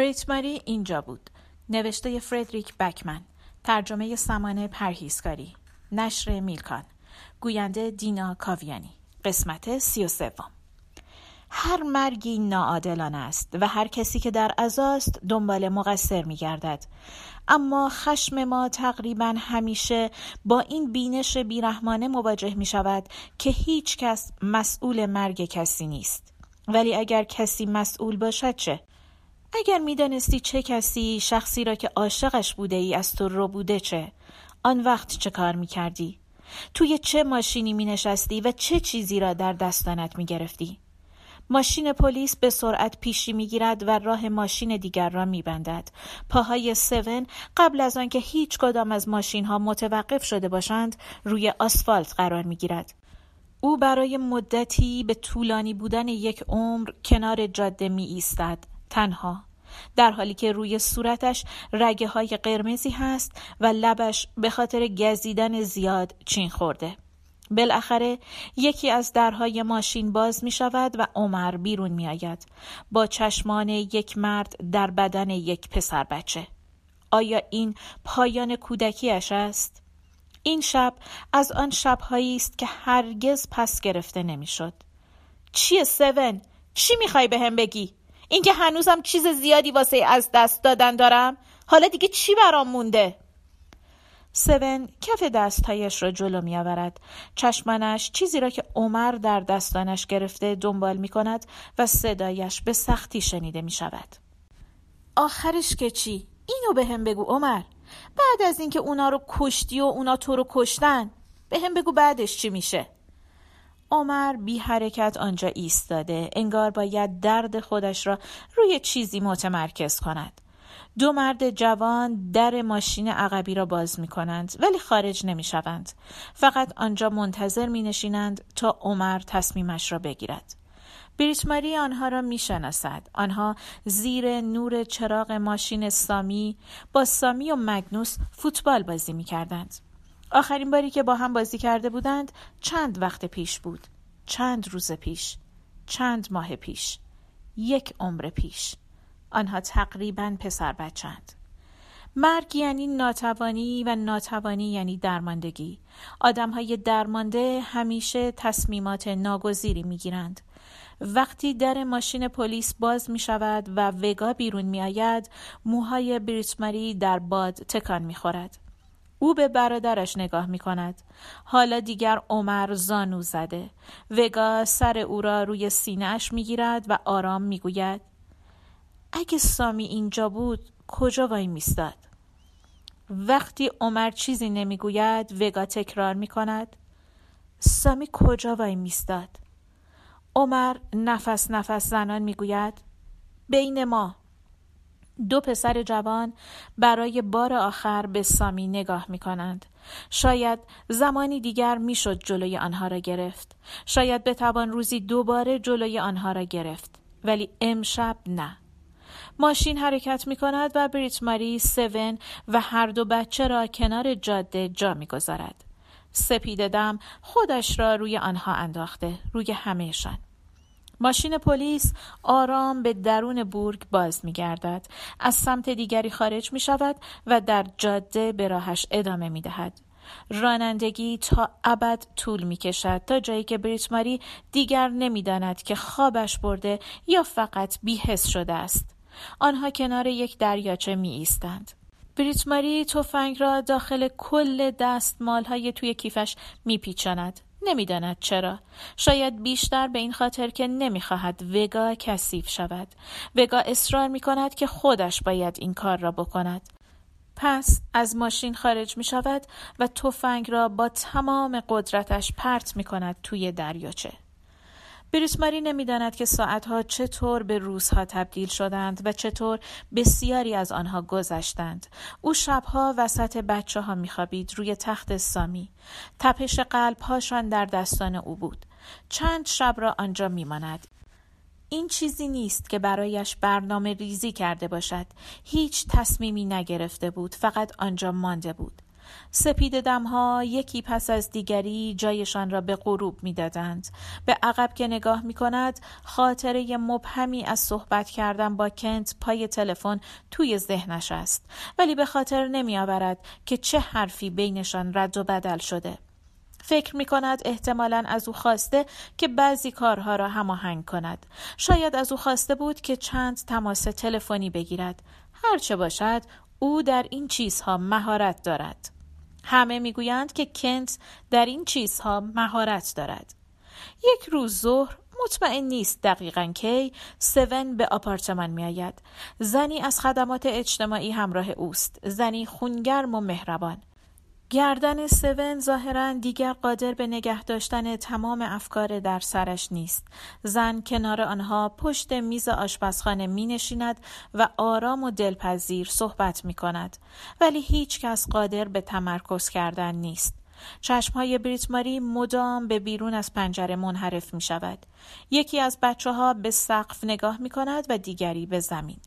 بریت ماری اینجا بود. نوشته فردریک بکمن. ترجمه سمانه پرهیزکاری. نشر میلکان. گوینده دینا کاویانی. قسمت سی و سوم. هر مرگی ناعادلانه است و هر کسی که در ازاست دنبال مقصر می گردد. اما خشم ما تقریبا همیشه با این بینش بیرحمانه مواجه می شود که هیچ کس مسئول مرگ کسی نیست. ولی اگر کسی مسئول باشد چه؟ اگر می‌دانستی چه کسی شخصی را که عاشقش بوده ای از تو رو بوده چه؟ آن وقت چه کار می کردی؟ توی چه ماشینی می نشستی و چه چیزی را در دستانت می گرفتی؟ ماشین پلیس به سرعت پیشی می‌گیرد و راه ماشین دیگر را میبندد. پاهای سون قبل از آنکه هیچ کدام از ماشین ها متوقف شده باشند روی آسفالت قرار می‌گیرد. او برای مدتی به طولانی بودن یک عمر کنار جاده می ایستد تنها در حالی که روی صورتش رگه های قرمزی هست و لبش به خاطر گزیدن زیاد چین خورده. بالاخره یکی از درهای ماشین باز می شود و عمر بیرون می آید با چشمان یک مرد در بدن یک پسر بچه. آیا این پایان کودکیش است؟ این شب از آن شبهایی است که هرگز پس گرفته نمی‌شد. چیه سون؟ چی می‌خوای به هم بگی؟ اینکه هنوزم چیز زیادی واسه از دست دادن دارم؟ حالا دیگه چی برام مونده؟ سون کف دستهایش را جلو می آورد. چشمانش چیزی را که عمر در دستانش گرفته دنبال می کند و صدایش به سختی شنیده می شود. آخرش که چی؟ اینو به هم بگو عمر. بعد از اینکه اونا رو کشتی و اونا تو رو کشتن به هم بگو بعدش چی میشه؟ عمر بی حرکت آنجا ایستاده انگار باید درد خودش را روی چیزی متمرکز کند. دو مرد جوان در ماشین عقبی را باز می کنند ولی خارج نمی شوند. فقط آنجا منتظر می نشینند تا عمر تصمیمش را بگیرد. بریتماری آنها را می شناسد. آنها زیر نور چراغ ماشین سامی با سامی و مگنوس فوتبال بازی می کردند. آخرین باری که با هم بازی کرده بودند چند وقت پیش بود. چند روز پیش. چند ماه پیش. یک عمر پیش. آنها تقریبا پسر بچند. مرگ یعنی ناتوانی و ناتوانی یعنی درماندگی. آدم های درمانده همیشه تصمیمات ناگزیری می گیرند. وقتی در ماشین پلیس باز می شود و وگا بیرون می آید موهای بریتماری در باد تکان می خورد. او به برادرش نگاه می کند. حالا دیگر عمر زانو زده. وگا سر او را روی سینهش می گیرد و آرام می گوید اگه سامی اینجا بود کجا وای میستاد وقتی عمر چیزی نمی‌گوید وگا تکرار می کند سامی کجا وای میستاد عمر نفس نفس زنان می‌گوید. بین ما. دو پسر جوان برای بار آخر به سامی نگاه می کنند. شاید زمانی دیگر می‌شد جلوی آنها را گرفت. شاید بتوان روزی دوباره جلوی آنها را گرفت. ولی امشب نه. ماشین حرکت می کند و بریت ماری سون و هر دو بچه را کنار جاده جا می گذارد. سپید دم خودش را روی آنها انداخته روی همهشان. ماشین پلیس آرام به درون بورگ باز می گردد. از سمت دیگری خارج می شود و در جاده به راهش ادامه می دهد. رانندگی تا ابد طول می کشد تا جایی که بریتماری دیگر نمی‌داند که خوابش برده یا فقط بیحس شده است. آنها کنار یک دریاچه می ایستند. بریتماری توفنگ را داخل کل دستمال های توی کیفش می پیچاند. نمی‌داند چرا. شاید بیشتر به این خاطر که نمی‌خواهد وگا کثیف شود. وگا اصرار می کند که خودش باید این کار را بکند. پس از ماشین خارج می شود و تفنگ را با تمام قدرتش پرت می کند توی دریاچه. بریسماری نمی‌داند که ساعتها چطور به روزها تبدیل شدند و چطور بسیاری از آنها گذشتند. او شبها وسط بچه ها میخوابید روی تخت سامی. تپش قلبهاشان در دستان او بود. چند شب را آنجا میماند. این چیزی نیست که برایش برنامه ریزی کرده باشد. هیچ تصمیمی نگرفته بود. فقط آنجا مانده بود. سپید دمها یکی پس از دیگری جایشان را به غروب می‌دادند به عقب که نگاه می کند خاطره مبهمی از صحبت کردن با کنت پای تلفن توی ذهنش است ولی به خاطر نمی آورد که چه حرفی بینشان رد و بدل شده فکر می کند احتمالا از او خواسته که بعضی کارها را هماهنگ کند. شاید از او خواسته بود که چند تماس تلفنی بگیرد. هرچه باشد او در این چیزها مهارت دارد. همه می‌گویند که کنت در این چیزها مهارت دارد. یک روز ظهر مطمئن نیست دقیقا کی سون به آپارتمان می آید. زنی از خدمات اجتماعی همراه اوست. زنی خونگرم و مهربان. گردن سون ظاهرا دیگر قادر به نگه داشتن تمام افکار در سرش نیست. زن کنار آنها پشت میز آشپزخانه می نشیند و آرام و دلپذیر صحبت می کند. ولی هیچ کس قادر به تمرکز کردن نیست. چشمهای بریتماری مدام به بیرون از پنجره منحرف می شود. یکی از بچه ها به سقف نگاه می کند و دیگری به زمین.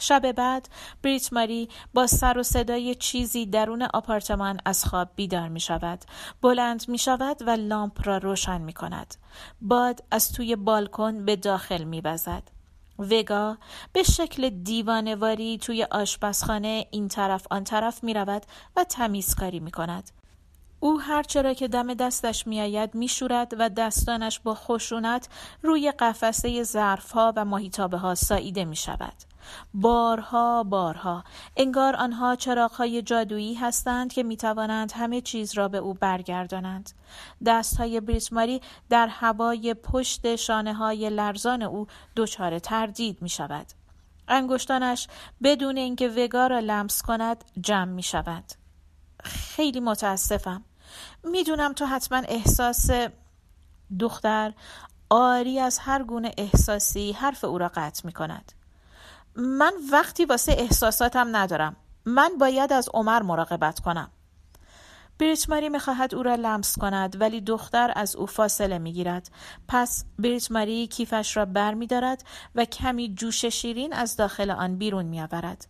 شب بعد بریت ماری با سر و صدای چیزی درون آپارتمان از خواب بیدار می شود. بلند می شود و لامپ را روشن می کند. باد از توی بالکن به داخل می وزد. وگا به شکل دیوانواری توی آشپزخانه این طرف آن طرف می رود و تمیزکاری می کند. او هرچرا که دم دستش میآید میشورد و دستانش با خشونت روی قفسه ظرفها و ماهیتابه ها ساییده می شود. بارها بارها. انگار آنها چراغهای جادویی هستند که می توانند همه چیز را به او برگردانند. دستهای بریسماری در هوای پشت شانه های لرزان او دچار تردید می شود انگشتانش بدون اینکه وگا را لمس کند جمع می شود خیلی متاسفم. می‌دونم تو حتما احساس دختر آری از هر گونه احساسی حرف او را قطع می کند من وقتی واسه احساساتم ندارم من باید از عمر مراقبت کنم بریت ماری می‌خواهد او را لمس کند ولی دختر از او فاصله می‌گیرد پس بریت ماری کیفش را بر می دارد و کمی جوش شیرین از داخل آن بیرون میآورد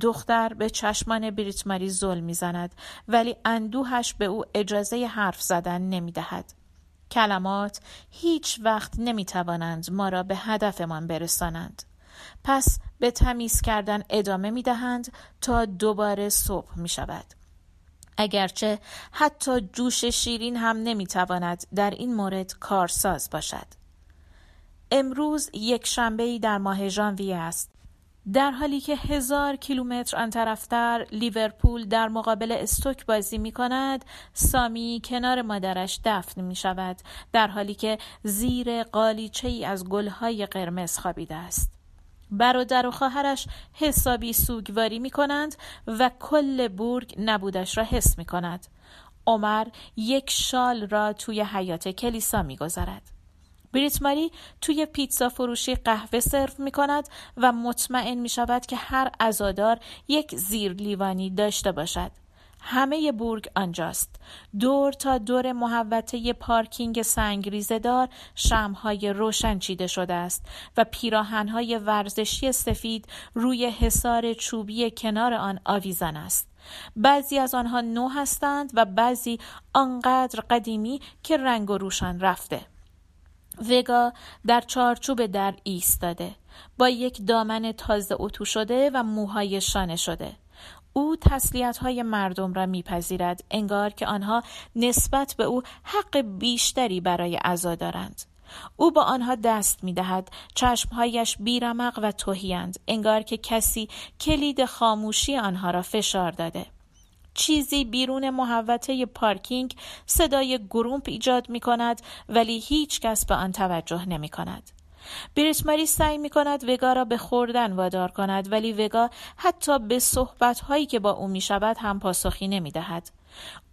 دختر به چشمان بریت ماری ظلم می‌زند ولی اندوهش به او اجازه حرف زدن نمی دهد. کلمات هیچ وقت نمی توانند ما را به هدفمان برسانند. پس به تمیز کردن ادامه می دهند تا دوباره صبح می شود. اگرچه حتی جوش شیرین هم نمی تواند در این مورد کارساز باشد. امروز یک شنبه در ماه ژانویه است. در حالی که هزار کیلومتر آن طرفتر لیورپول در مقابل استوک بازی می کند سامی کنار مادرش دفن می شود در حالی که زیر قالیچه ای از گلهای قرمز خوابیده است برادر و خواهرش حسابی سوگواری می کنند و کل بورگ نبودش را حس می کند. عمر یک شال را توی حیات کلیسا می گذارد. بریت توی پیتزا فروشی قهوه سرو می کند و مطمئن می شود که هر ازادار یک زیر لیوانی داشته باشد. همه بورگ آنجاست. دور تا دور محوطه پارکینگ سنگریزه دار شمهای روشن چیده شده است و پیراهنهای ورزشی سفید روی حصار چوبی کنار آن آویزان است. بعضی از آنها نو هستند و بعضی آنقدر قدیمی که رنگ و روشن رفته. وگا در چارچوب در ایستاده با یک دامن تازه اتو شده و موهای شانه شده او تسلیت های مردم را میپذیرد انگار که آنها نسبت به او حق بیشتری برای عزا دارند او با آنها دست می دهد چشمهایش بیرمق و توهیند انگار که کسی کلید خاموشی آنها را فشار داده چیزی بیرون محوطه پارکینگ صدای گرومپ ایجاد می کند ولی هیچ کس به آن توجه نمی کند. بریسماری سعی می کند وگا را به خوردن وادار کند ولی وگا حتی به صحبت هایی که با او می شود هم پاسخی نمی دهد.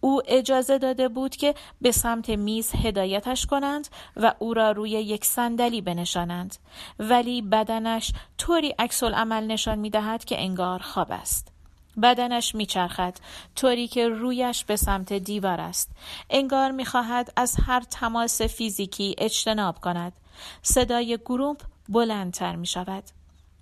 او اجازه داده بود که به سمت میز هدایتش کنند و او را روی یک صندلی بنشانند ولی بدنش طوری عکس عمل نشان می دهد که انگار خواب است. بدنش میچرخد طوری که رویش به سمت دیوار است انگار می‌خواهد از هر تماس فیزیکی اجتناب کند صدای گرومپ بلندتر می شود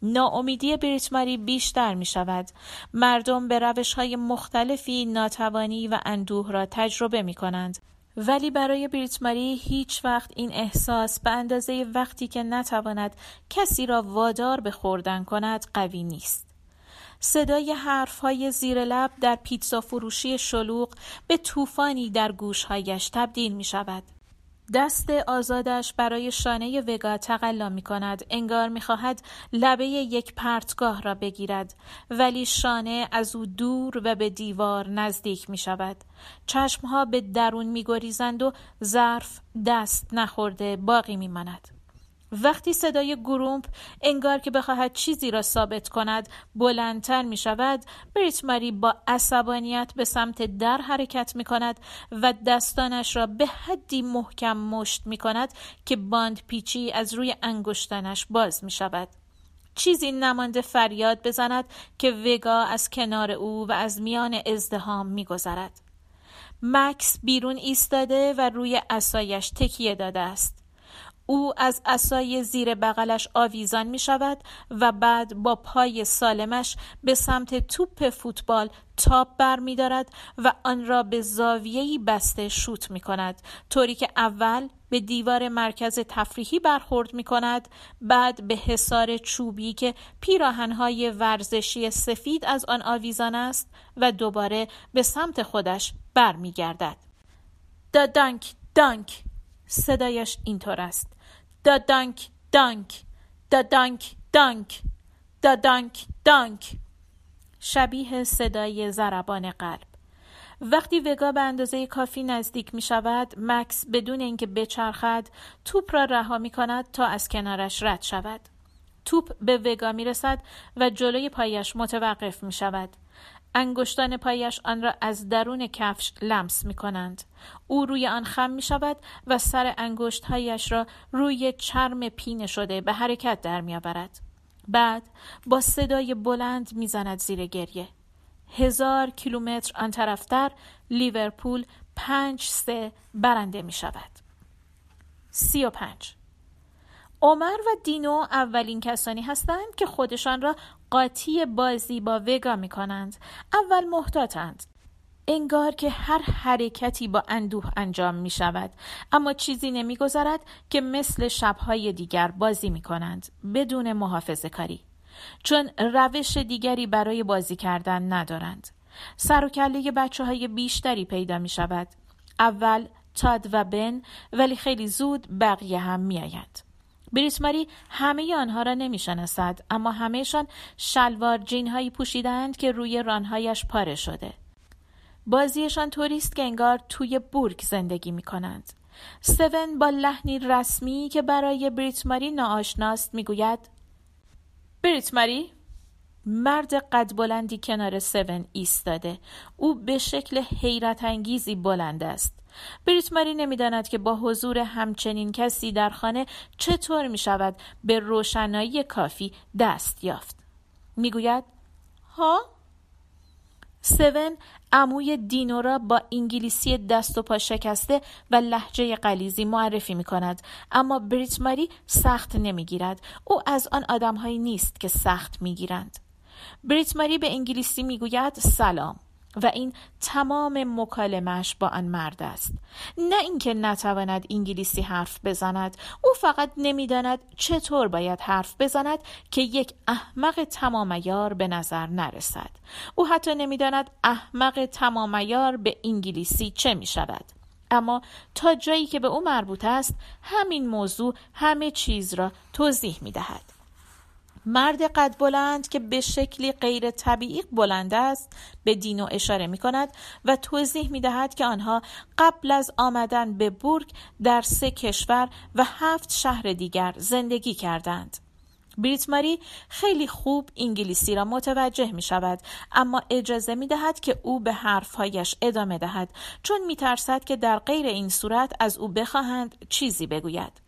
ناامیدی بریتماری بیشتر می شود. مردم به روش های مختلفی ناتوانی و اندوه را تجربه می کنند. ولی برای بریتماری هیچ وقت این احساس به اندازه وقتی که نتواند کسی را وادار به خوردن کند قوی نیست. صدای حرفهای زیر لب در پیتزا فروشی شلوغ به طوفانی در گوشهایش تبدیل می شود. دست آزادش برای شانه وگا تقلا می کند انگار می خواهد لبه یک پرتگاه را بگیرد. ولی شانه از او دور و به دیوار نزدیک می شود چشمها به درون می گریزند و ظرف دست نخورده باقی می ماند وقتی صدای گرومپ انگار که بخواهد چیزی را ثابت کند بلندتر می شود بریت ماری با عصبانیت به سمت در حرکت می کند و دستانش را به حدی محکم مشت می کند که باند پیچی از روی انگشتانش باز می شود. چیزی نمانده فریاد بزند که وگا از کنار او و از میان ازدهام میگذرد. مکس بیرون ایستاده و روی اسایش تکیه داده است. او از اسای زیر بغلش آویزان می شود و بعد با پای سالمش به سمت توپ فوتبال تاپ بر می دارد و آن را به زاویهی بسته شوت می کند طوری که اول به دیوار مرکز تفریحی برخورد می کند بعد به حصار چوبی که پیراهنهای ورزشی سفید از آن آویزان است و دوباره به سمت خودش برمیگردد. دا دانک دانک صدایش اینطور است دا دانک دانک دا دانک دانک دا دانک دانک شبیه صدای ضربان قلب. وقتی وگا به اندازه کافی نزدیک می شود مکس بدون اینکه بچرخد توپ را رها می کند تا از کنارش رد شود. توپ به وگا می رسد و جلوی پایش متوقف می شود. انگشتان پایش آن را از درون کفش لمس می کنند. او روی آن خم می شود و سر انگشتهایش را روی چرم پینه شده به حرکت در می آورد. بعد با صدای بلند می‌زند زیر گریه. هزار کیلومتر آن طرفتر لیورپول پنج سه برنده می شود. سی و پنج عمر و دینو اولین کسانی هستند که خودشان را قاطی بازی با وگا می کنند. اول محتاطند. انگار که هر حرکتی با اندوه انجام می شود اما چیزی نمی گذارد که مثل شبهای دیگر بازی می کنند بدون محافظه کاری چون روش دیگری برای بازی کردن ندارند سر و کله بچه های بیشتری پیدا می شود اول تاد و بن ولی خیلی زود بقیه هم می آید. بریتماری همه آنها را نمی‌شناسد اما همهشان شلوار جین هایی پوشیدند که روی رانهایش پاره شده بازیشان توریست که انگار توی بورگ زندگی می کنند. سون با لحنی رسمی که برای بریتماری ناآشناست می‌گوید بریتماری مرد قد بلندی کنار سون ایستاده. او به شکل حیرت انگیزی بلند است. بریت ماری نمی‌داند که با حضور همچنین کسی در خانه چطور می شود به روشنایی کافی دست یافت. می‌گوید ها؟ سون عموی دینو را با انگلیسی دست و پا شکسته و لحجه قلیزی معرفی می کند اما بریت ماری سخت نمی‌گیرد. او از آن آدمهایی نیست که سخت می‌گیرند. بریت ماری به انگلیسی می‌گوید سلام و این تمام مکالمش با آن مرد است. نه اینکه نتواند انگلیسی حرف بزند او فقط نمی‌داند چطور باید حرف بزند که یک احمق تمامیار به نظر نرسد. او حتی نمی‌داند احمق تمامیار به انگلیسی چه می شود اما تا جایی که به او مربوط است همین موضوع همه چیز را توضیح می دهد. مرد قد بلند که به شکلی غیر طبیعی بلند است به دینو اشاره می کند و توضیح می دهد که آنها قبل از آمدن به بورگ در سه کشور و هفت شهر دیگر زندگی کردند. بریت ماری خیلی خوب انگلیسی را متوجه می شود اما اجازه می دهد که او به حرفهایش ادامه دهد چون می ترسد که در غیر این صورت از او بخواهند چیزی بگوید.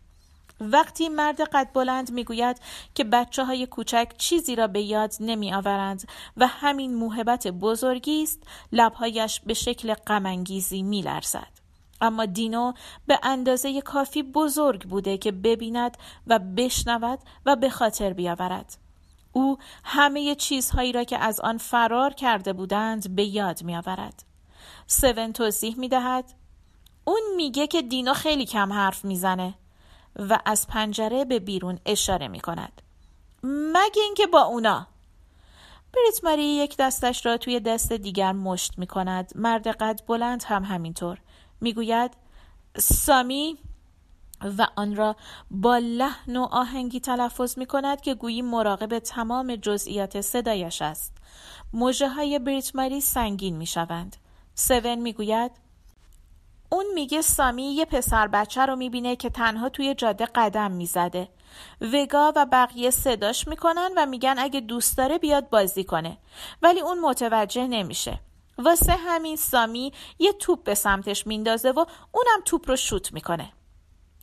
وقتی مرد قد بلند می‌گوید که بچه های کوچک چیزی را به یاد نمی آورند و همین موهبت بزرگی است لبهایش به شکل غمانگیزی می لرزد. اما دینو به اندازه کافی بزرگ بوده که ببیند و بشنود و به خاطر بیاورد. او همه چیزهایی را که از آن فرار کرده بودند به یاد می آورد. سون توضیح می دهد اون میگه که دینو خیلی کم حرف می‌زنه و از پنجره به بیرون اشاره می کند. مگه اینکه با اونا بریت ماری یک دستش را توی دست دیگر مشت می کند. مرد قد بلند هم همینطور. می‌گوید سامی و آن را با لحن و آهنگی تلفظ می کند که گویی مراقب تمام جزئیات صدایش است. موجه های بریت ماری سنگین می شوند. سون می گوید اون میگه سامی یه پسر بچه رو می‌بینه که تنها توی جاده قدم می‌زده. وگا و بقیه صداش می‌کنن و میگن اگه دوست داره بیاد بازی کنه. ولی اون متوجه نمیشه. واسه همین سامی یه توپ به سمتش میندازه و اونم توپ رو شوت می‌کنه.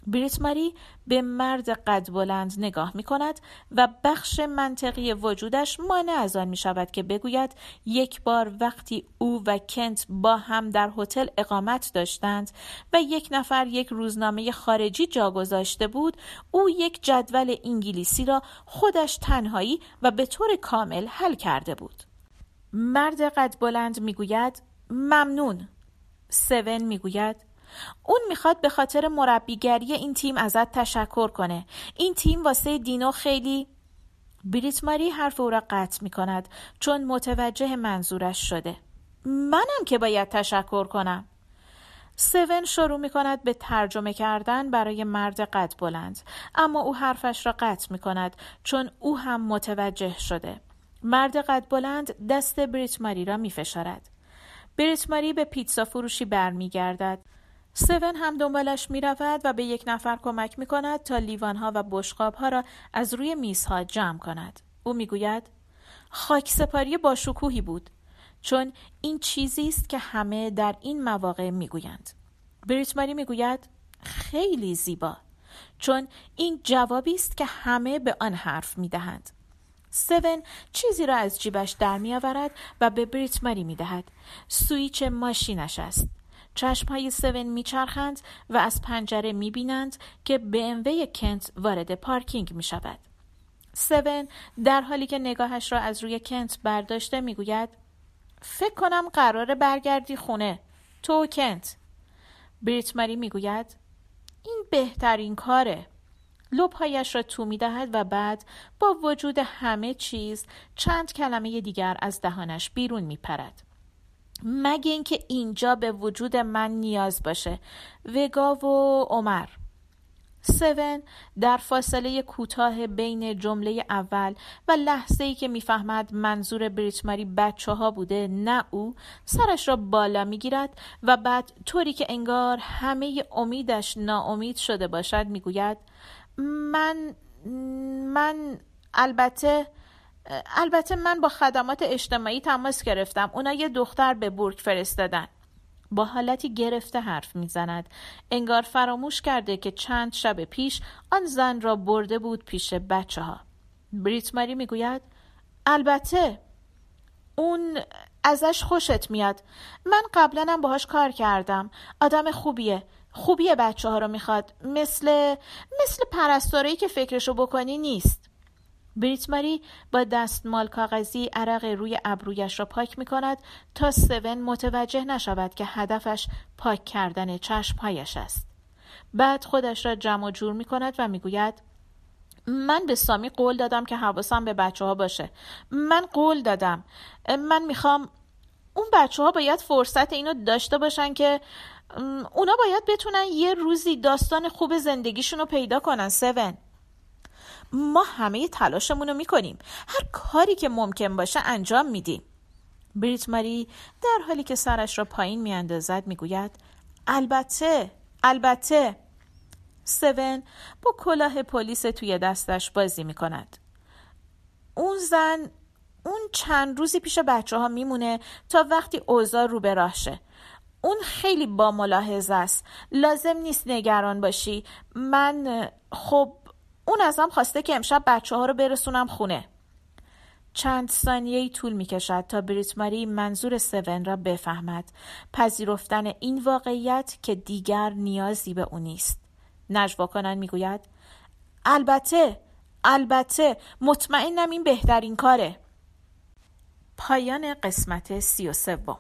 بریت ماری به مرد قد بلند نگاه می کند و بخش منطقی وجودش مانع از آن می شود که بگوید یک بار وقتی او و کنت با هم در هتل اقامت داشتند و یک نفر یک روزنامه خارجی جا گذاشته بود او یک جدول انگلیسی را خودش تنهایی و به طور کامل حل کرده بود. مرد قد بلند می گوید ممنون. سون می گوید اون می‌خواد به خاطر مربیگری این تیم ازت تشکر کنه. این تیم واسه دینو خیلی بریت ماری حرف او را قطع می کند چون متوجه منظورش شده. منم که باید تشکر کنم. سون شروع می کند به ترجمه کردن برای مرد قد بلند اما او حرفش را قطع می کند چون او هم متوجه شده. مرد قد بلند دست بریت ماری را می فشارد ماری به پیتزا فروشی برمیگردد. سون هم دنبالش می رود و به یک نفر کمک می کند تا لیوانها و بشقابها را از روی میزها جمع کند. او می گوید خاک سپاری با شکوهی بود چون این چیزی است که همه در این مواقع می گویند. بریت ماری می گوید خیلی زیبا چون این جوابی است که همه به آن حرف می دهند. سون چیزی را از جیبش در می آورد و به بریت ماری می دهد. سویچ ماشینش است. چشم های سون میچرخند و از پنجره می‌بینند که BMW کنت وارد پارکینگ می شود. سون در حالی که نگاهش را از روی کنت برداشته می‌گوید فکر کنم قرار برگردی خونه تو کنت بریت ماری می‌گوید این بهترین کاره لبهایش را تو می دهد و بعد با وجود همه چیز چند کلمه دیگر از دهانش بیرون می پرد. مگه اینکه اینجا به وجود من نیاز باشه. وگا و عمر. سون در فاصله کوتاه بین جمله اول و لحظه ای که می‌فهمد منظور بریتماری بچه ها بوده نه او سرش را بالا می‌گیرد و بعد طوری که انگار همه امیدش ناامید شده باشد می‌گوید من من البته البته من با خدمات اجتماعی تماس گرفتم. اونا یه دختر به بورگ فرستادن. با حالتی گرفته حرف می‌زند. انگار فراموش کرده که چند شب پیش آن زن را برده بود پیش بچه ها بریت ماری می‌گوید البته اون ازش خوشت میاد. من قبلا هم باهاش کار کردم. آدم خوبیه. خوبیه بچه ها رو می‌خواد. مثل مثل پرستارایی که فکرشو بکنی نیست. بریت ماری با دستمال کاغذی عرق روی ابرویش را پاک می کند تا سون متوجه نشود که هدفش پاک کردن چشمهایش است. بعد خودش را جمع و جور می کند و می گوید من به سامی قول دادم که حواسم به بچه ها باشه. من قول دادم. من می‌خوام اون بچه ها باید فرصت اینو داشته باشن که اونا باید بتونن یه روزی داستان خوب زندگیشون رو پیدا کنن سون. ما همه تلاشمون رو می‌کنیم. هر کاری که ممکن باشه انجام میدیم. بریت ماری در حالی که سرش را پایین میاندازد می‌گوید البته البته. سون با کلاه پلیس توی دستش بازی می‌کند. اون زن اون چند روزی پیش بچه ها میمونه تا وقتی اوضاع رو به راه شه اون خیلی با ملاحظه است. لازم نیست نگران باشی. من خب اون ازم خواسته که امشب بچه ها رو برسونم خونه. چند ثانیه ای طول می کشد تا بریت ماری منظور سون را بفهمد. پذیرفتن این واقعیت که دیگر نیازی به او نیست. نجوا کنن می گوید البته البته مطمئنم این بهترین کاره. پایان قسمت سی و سوم.